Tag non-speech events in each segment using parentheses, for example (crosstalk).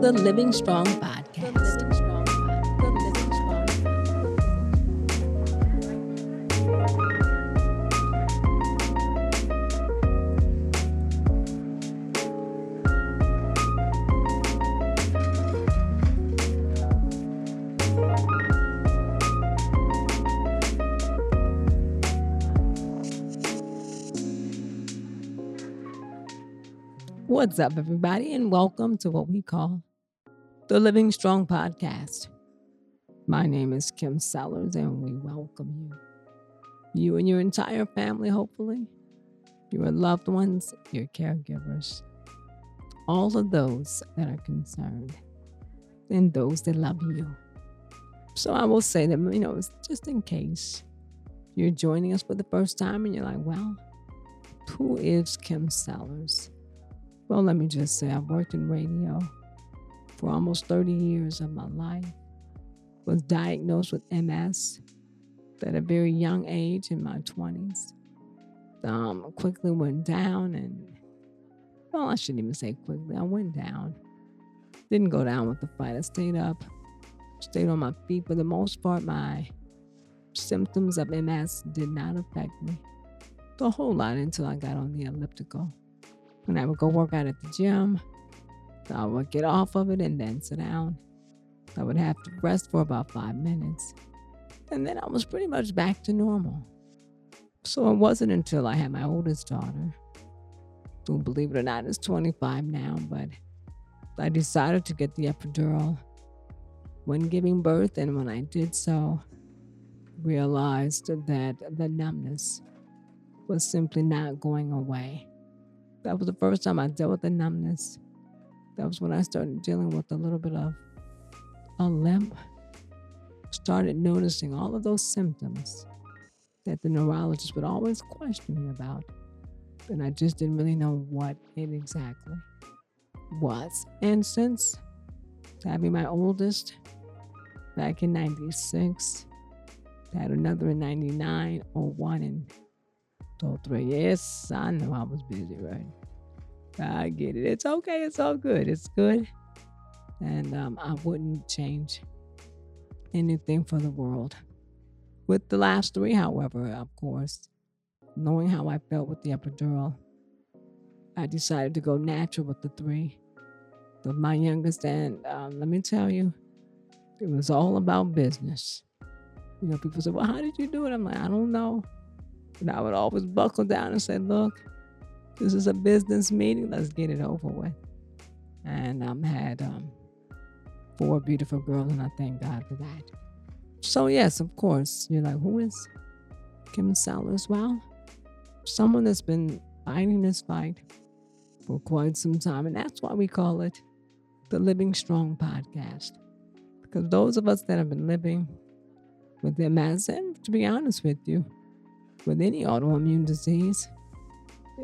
the Living Strong Podcast. What's up, everybody, and welcome to what we call the Living Strong Podcast. My name is Kym Sellers, and we welcome you. You and your entire family, hopefully, your loved ones, your caregivers, all of those that are concerned, and those that love you. So I will say that, you know, just in case you're joining us for the first time and you're like, well, who is Kym Sellers? Well, let me just say, I've worked in radio for almost 30 years of my life. Was diagnosed with MS at a very young age in my 20s. Um, quickly went down, and well, I shouldn't even say quickly. I went down. Didn't go down with the fight. I stayed up, stayed on my feet. For the most part, my symptoms of MS did not affect me a whole lot until I got on the elliptical. When I would go work out at the gym, I would get off of it and then sit down. I would have to rest for about five minutes. And then I was pretty much back to normal. So it wasn't until I had my oldest daughter, who, believe it or not, is 25 now, but I decided to get the epidural when giving birth. And when I did so, realized that the numbness was simply not going away. That was the first time I dealt with the numbness. That was when I started dealing with a little bit of a limp. Started noticing all of those symptoms that the neurologist would always question me about. And I just didn't really know what it exactly was. And since having my oldest back in 96, I had another in 99, 01, and two, oh, three. Yes, I know I was busy, right? I get it. It's okay. It's all good. It's good. And um, I wouldn't change anything for the world. With the last three, however, of course, knowing how I felt with the epidural, I decided to go natural with the three. My youngest, and um, let me tell you, it was all about business. You know, people say, Well, how did you do it? I'm like, I don't know. And I would always buckle down and say, Look, this is a business meeting. Let's get it over with. And um, had um, four beautiful girls, and I thank God for that. So, yes, of course, you're like, Who is Kym Sellers? Well, someone that's been fighting this fight for quite some time. And that's why we call it the Living Strong podcast. Because those of us that have been living with MS, and to be honest with you, with any autoimmune disease,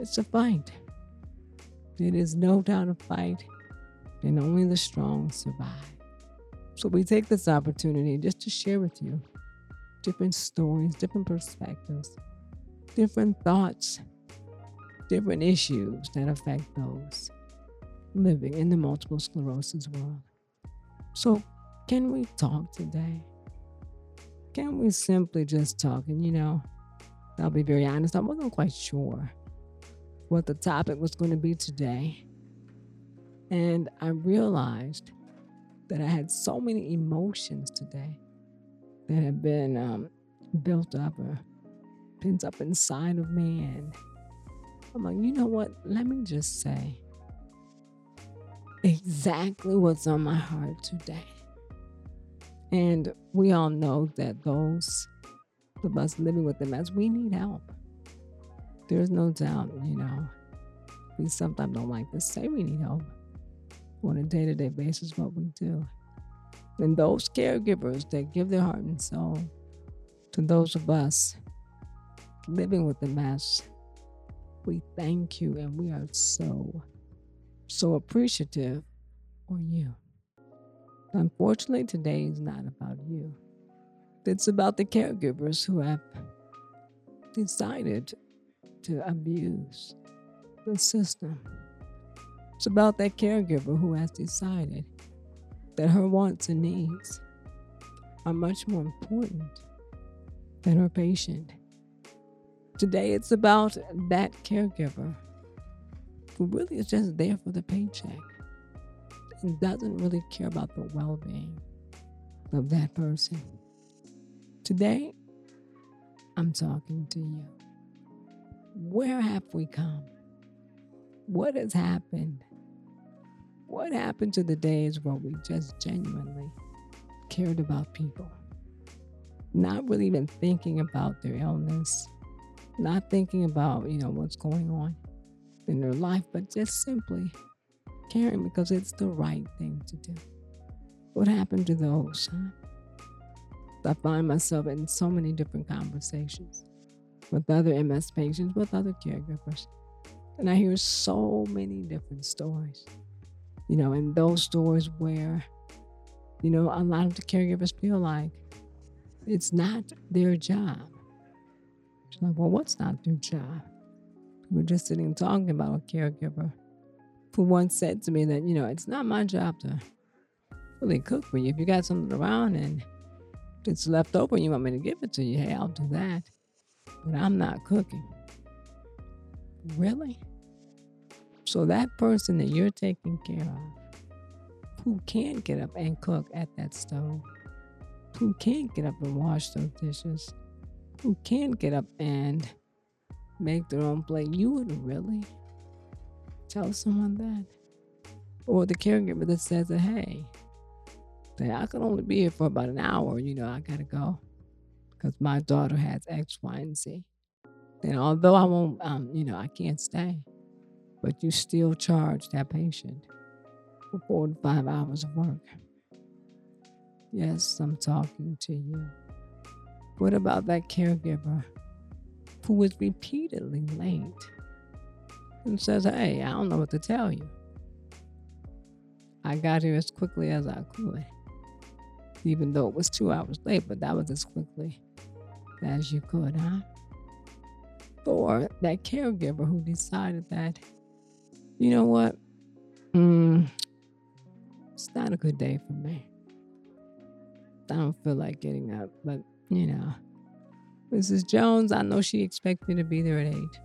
it's a fight. It is no doubt a fight, and only the strong survive. So we take this opportunity just to share with you different stories, different perspectives, different thoughts, different issues that affect those living in the multiple sclerosis world. So, can we talk today? Can we simply just talk? And you know, I'll be very honest, I wasn't quite sure what the topic was going to be today. And I realized that I had so many emotions today that had been um, built up or pent up inside of me. And I'm like, you know what? Let me just say exactly what's on my heart today. And we all know that those of us living with MS, we need help. There's no doubt, you know. We sometimes don't like to say we need help on a day to day basis, what we do. And those caregivers that give their heart and soul to those of us living with MS, we thank you and we are so, so appreciative for you. Unfortunately, today is not about you. It's about the caregivers who have decided to abuse the system. It's about that caregiver who has decided that her wants and needs are much more important than her patient. Today, it's about that caregiver who really is just there for the paycheck and doesn't really care about the well being of that person. Today, I'm talking to you. Where have we come? What has happened? What happened to the days where we just genuinely cared about people? Not really even thinking about their illness, not thinking about, you know, what's going on in their life, but just simply caring because it's the right thing to do. What happened to those, huh? I find myself in so many different conversations with other MS patients, with other caregivers. And I hear so many different stories. You know, and those stories where, you know, a lot of the caregivers feel like it's not their job. It's like, well, what's not their job? We're just sitting talking about a caregiver who once said to me that, you know, it's not my job to really cook for you. If you got something around and it's left over and you want me to give it to you, hey, I'll do that. But I'm not cooking. Really? So that person that you're taking care of, who can't get up and cook at that stove, who can't get up and wash those dishes, who can't get up and make their own plate, you would really tell someone that? Or the caregiver that says hey, I can only be here for about an hour, you know, I gotta go because my daughter has X, Y, and Z. Then although I won't, um, you know, I can't stay, but you still charge that patient for four to five hours of work. Yes, I'm talking to you. What about that caregiver who was repeatedly late and says, Hey, I don't know what to tell you. I got here as quickly as I could even though it was two hours late, but that was as quickly as you could, huh? Or that caregiver who decided that, you know what, mm, it's not a good day for me. I don't feel like getting up, but you know, Mrs. Jones, I know she expects me to be there at eight,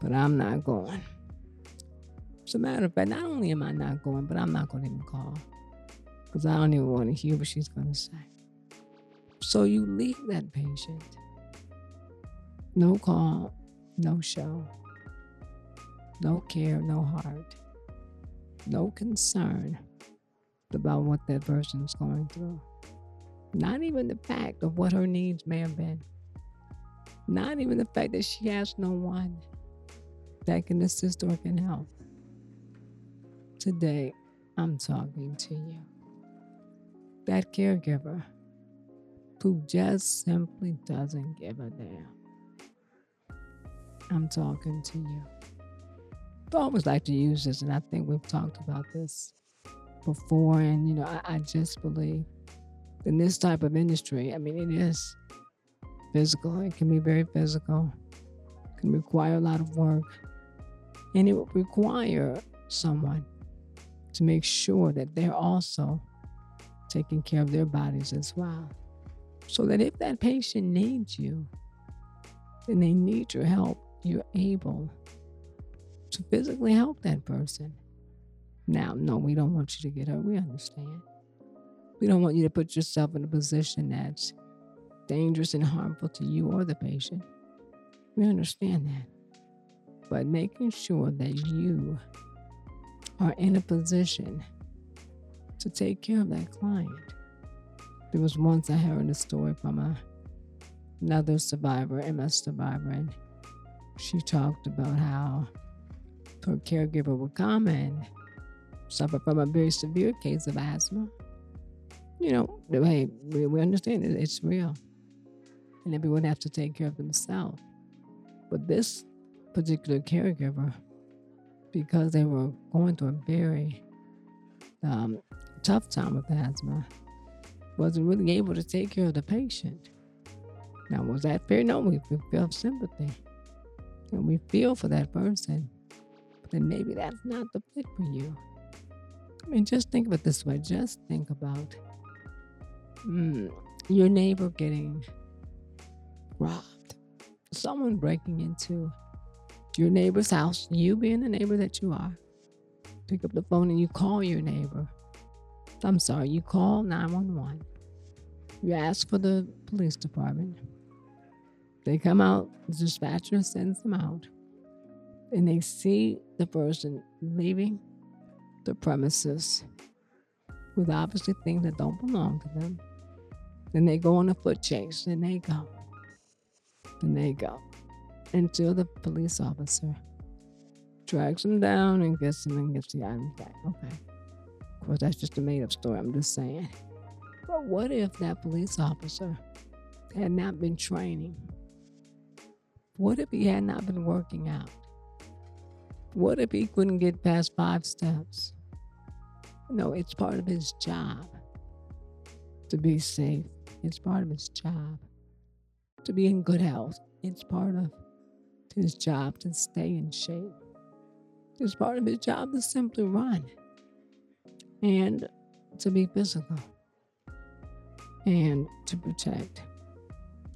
but I'm not going. As a matter of fact, not only am I not going, but I'm not going to even call because I don't even want to hear what she's going to say. So you leave that patient. No call, no show, no care, no heart, no concern about what that person's going through. Not even the fact of what her needs may have been. Not even the fact that she has no one that can assist or can help. Today, I'm talking to you that caregiver who just simply doesn't give a damn. I'm talking to you. I always like to use this, and I think we've talked about this before. And, you know, I, I just believe in this type of industry, I mean, it is physical, it can be very physical, it can require a lot of work, and it will require someone to make sure that they're also taking care of their bodies as well. So that if that patient needs you and they need your help, you're able to physically help that person. Now, no, we don't want you to get hurt. We understand. We don't want you to put yourself in a position that's dangerous and harmful to you or the patient. We understand that. But making sure that you are in a position to take care of that client. There was once I heard a story from a, another survivor, MS survivor, and she talked about how her caregiver would come and suffer from a very severe case of asthma. You know, hey, we, we understand it, it's real. And everyone has to take care of themselves. But this particular caregiver, because they were going through a very um, tough time with asthma, wasn't really able to take care of the patient. Now, was that fair? No, we, feel sympathy and we feel for that person, but then maybe that's not the fit for you. I mean, just think it this way. Just think about mm, your neighbor getting robbed, someone breaking into your neighbor's house, you being the neighbor that you are, pick up the phone and you call your neighbor. I'm sorry, you call 911. You ask for the police department. They come out, the dispatcher sends them out, and they see the person leaving the premises with obviously things that don't belong to them. Then they go on a foot chase, and they go. Then they go until the police officer drags them down and gets them and gets the items back. Okay. Course, that's just a made up story. I'm just saying. But what if that police officer had not been training? What if he had not been working out? What if he couldn't get past five steps? No, it's part of his job to be safe. It's part of his job to be in good health. It's part of his job to stay in shape. It's part of his job to simply run and to be physical and to protect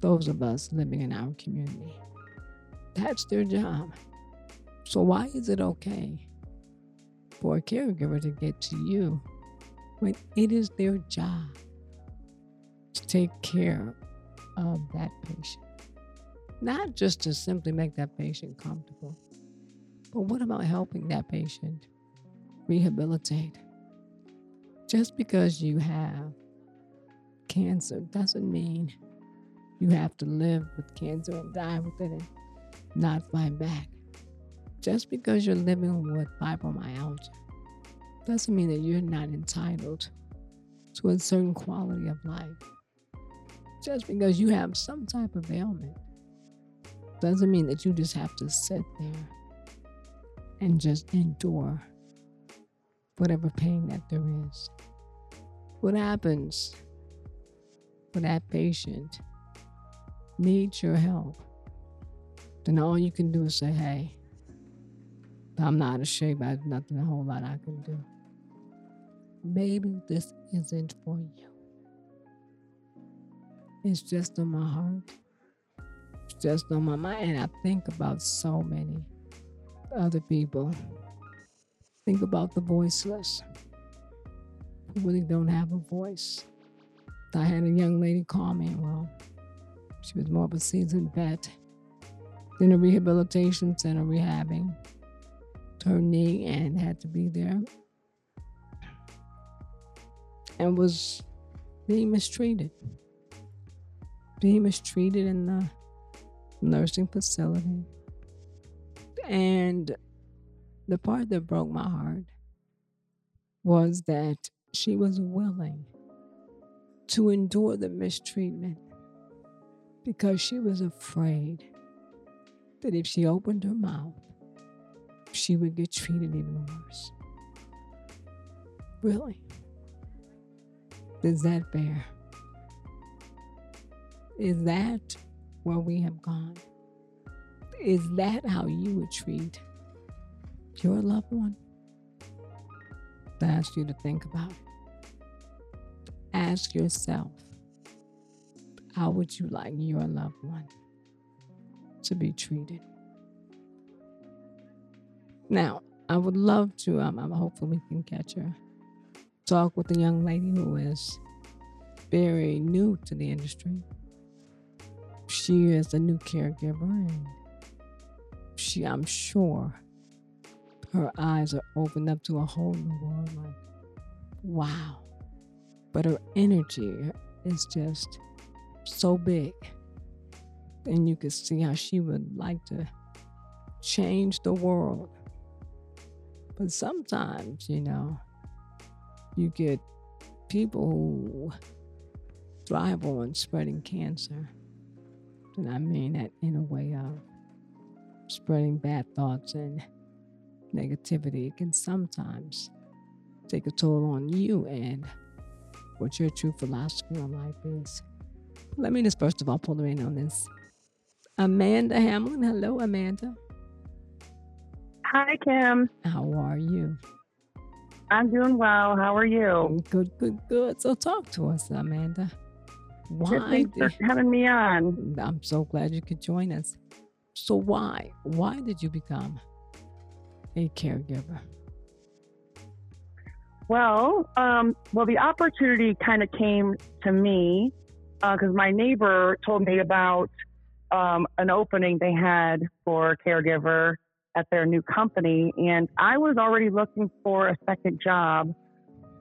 those of us living in our community. That's their job. So, why is it okay for a caregiver to get to you when it is their job to take care of that patient? Not just to simply make that patient comfortable, but what about helping that patient rehabilitate? Just because you have cancer doesn't mean you have to live with cancer and die with it and not fight back. Just because you're living with fibromyalgia doesn't mean that you're not entitled to a certain quality of life. Just because you have some type of ailment doesn't mean that you just have to sit there and just endure whatever pain that there is. What happens when that patient needs your help? Then all you can do is say, hey, I'm not ashamed. There's nothing a whole lot I can do. Maybe this isn't for you. It's just on my heart It's just on my mind. And I think about so many other people. Think about the voiceless who really don't have a voice. I had a young lady call me. Well, she was more of a seasoned vet in a rehabilitation center rehabbing her knee and had to be there and was being mistreated. Being mistreated in the nursing facility. And the part that broke my heart was that she was willing to endure the mistreatment because she was afraid that if she opened her mouth, she would get treated even worse. Really? Is that fair? Is that where we have gone. Is that how you would treat your loved one? To ask you to think about. Ask yourself, how would you like your loved one to be treated? Now, I would love to, um, hopefully we can catch her, talk with a young lady who is very new to the industry she is a new caregiver and she I'm sure her eyes are opened up to a whole new world like wow. But her energy is just so big. And you can see how she would like to change the world. But sometimes you know you get people who thrive on spreading cancer. And I mean that in a way of spreading bad thoughts and negativity. Can sometimes take a toll on you and what your true philosophy on life is. Let me just first of all pull the in on this. Amanda Hamlin. Hello, Amanda. Hi, Kym. How are you? I'm doing well. How are you? Good, good, good. So talk to us, Amanda. Why? Thanks for having me on. I'm so glad you could join us. So why? Why did you become a caregiver? Well, um, well, the opportunity kind of came to me because uh, my neighbor told me about um, an opening they had for caregiver at their new company, and I was already looking for a second job.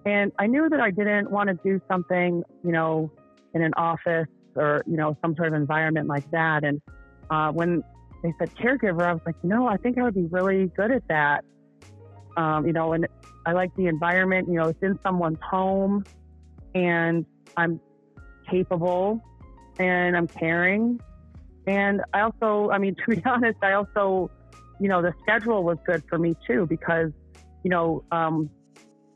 And I knew that I didn't want to do something, you know, in an office or, you know, some sort of environment like that. And uh, when they said caregiver, I was like, no, I think I would be really good at that. Um, you know, and I like the environment, you know, it's in someone's home and I'm capable and I'm caring. And I also, I mean, (laughs) to be honest, I also you know, the schedule was good for me too because, you know, um,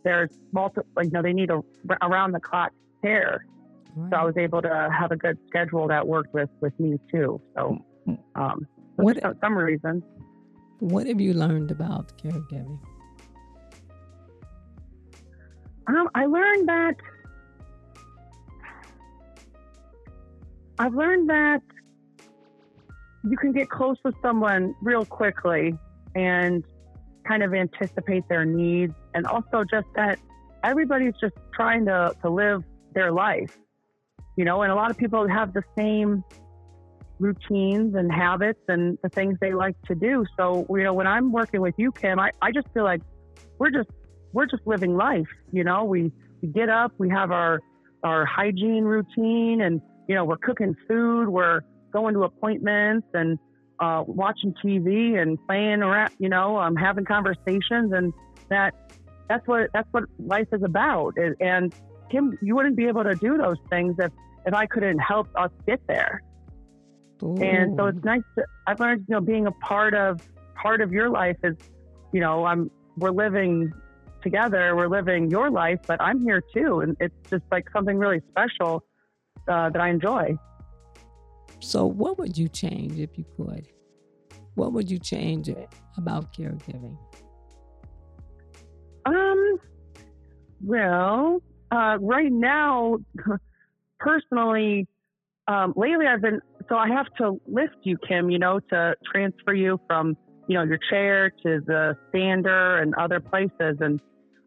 there's multiple, like, you know, they need a around the clock care. Right. So I was able to have a good schedule that worked with, with me too. So, um, what, some, some reasons. What have you learned about caregiving? Um, I learned that I've learned that you can get close with someone real quickly and kind of anticipate their needs. And also just that everybody's just trying to, to live their life, you know, and a lot of people have the same routines and habits and the things they like to do. So, you know, when I'm working with you, Kym, I, I just feel like we're just, we're just living life. You know, we, we get up, we have our, our hygiene routine and, you know, we're cooking food, we're, going to appointments and uh, watching TV and playing around, you know, um, having conversations, and that that's what that's what life is about. And Kym, you wouldn't be able to do those things if if I couldn't help us get there. Ooh. And so it's nice. To, I've learned, you know, being a part of part of your life is, you know, I'm we're living together, we're living your life, but I'm here too, and it's just like something really special uh, that I enjoy. So, what would you change if you could? What would you change about caregiving? Um, well, uh, right now, (laughs) personally, um, lately I've been so I have to lift you, Kym. You know, to transfer you from you know your chair to the stander and other places, and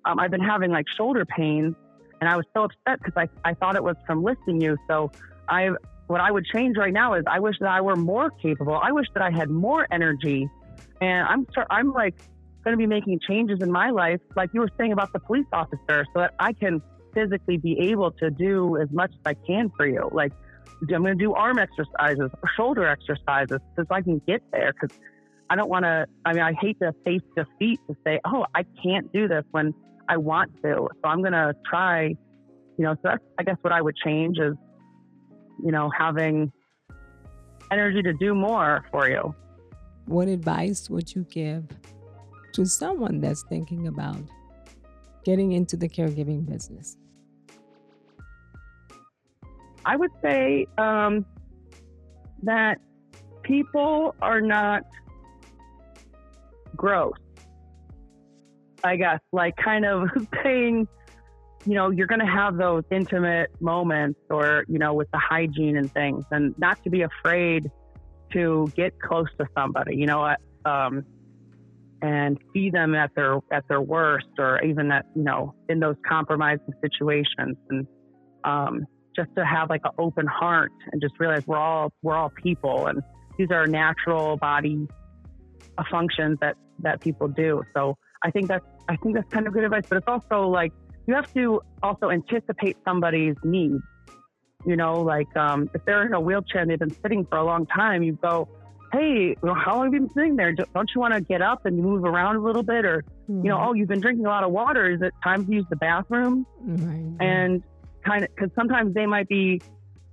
um, I've been having like shoulder pains, and I was so upset because I I thought it was from lifting you. So I've what I would change right now is I wish that I were more capable. I wish that I had more energy. And I'm I'm like going to be making changes in my life, like you were saying about the police officer, so that I can physically be able to do as much as I can for you. Like I'm going to do arm exercises shoulder exercises so I can get there. Because I don't want to. I mean, I hate to face defeat to say, "Oh, I can't do this" when I want to. So I'm going to try. You know, so that's I guess what I would change is you know, having energy to do more for you. What advice would you give to someone that's thinking about getting into the caregiving business? I would say um, that people are not gross. I guess, like kind of (laughs) saying you know, you're going to have those intimate moments or, you know, with the hygiene and things and not to be afraid to get close to somebody, you know, um, and see them at their, at their worst or even at, you know, in those compromising situations and, um, just to have like an open heart and just realize we're all, we're all people and these are natural body functions that, that people do. So I think that's, I think that's kind of good advice, but it's also like, you have to also anticipate somebody's needs. You know, like um, if they're in a wheelchair and they've been sitting for a long time, you go, hey, well, how long have you been sitting there? Don't you want to get up and move around a little bit? Or, mm-hmm. you know, mm-hmm. oh, you've been drinking a lot of water. Is it time to use the bathroom? Right. And kind of, because sometimes they might be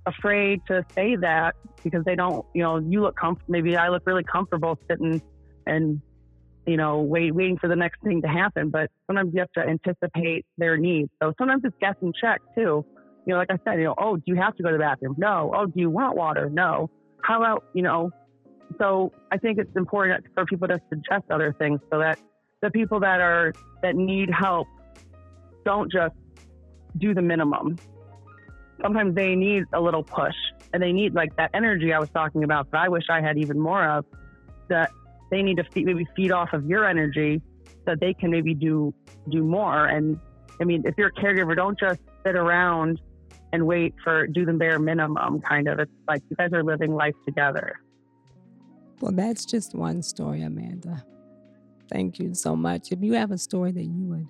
afraid to say that because they don't, you know, you look comfortable. Maybe I look really comfortable sitting and you know, wait, waiting for the next thing to happen. But sometimes you have to anticipate their needs. So sometimes it's guess and check too. You know, like I said, you know, oh, do you have to go to the bathroom? No. Oh, do you want water? No. How about, you know, so I think it's important for people to suggest other things so that the people that are, that need help don't just do the minimum. Sometimes they need a little push and they need like that energy I was talking about that I wish I had even more of that they need to feed, maybe feed off of your energy so that they can maybe do do more. And I mean if you're a caregiver don't just sit around and wait for do the bare minimum kind of. It's like you guys are living life together. Well that's just one story Amanda. Thank you so much. If you have a story that you would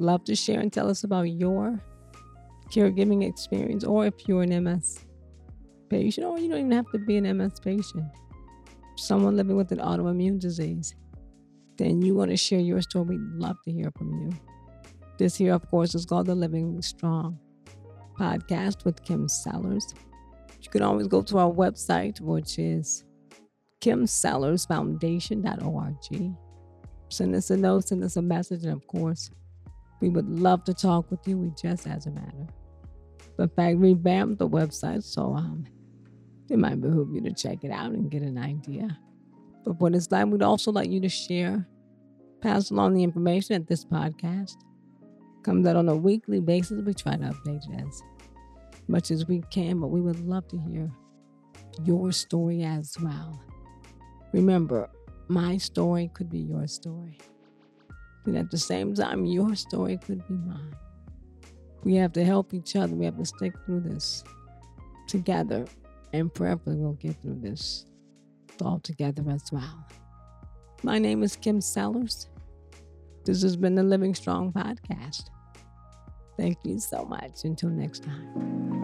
love to share and tell us about your caregiving experience, or if you're an MS patient, or you don't even have to be an MS patient, someone living with an autoimmune disease, then you want to share your story, we'd love to hear from you. This here, of course, is called the Living Strong podcast with Kym Sellers. You can always go to our website, which is kimsellersfoundation.org. Send us a note, send us a message, and of course, we would love to talk with you. We just, as a matter of fact, we revamped the website, so um, it might behoove you to check it out and get an idea. But what it's like, we'd also like you to share, pass along the information that this podcast comes out on a weekly basis. We try to update it as much as we can, but we would love to hear your story as well. Remember, my story could be your story. And at the same time, your story could be mine. We have to help each other. We have to stick through this together. And prayerfully, we'll get through this all together as well. My name is Kym Sellers. This has been the Living Strong Podcast. Thank you so much. Until next time.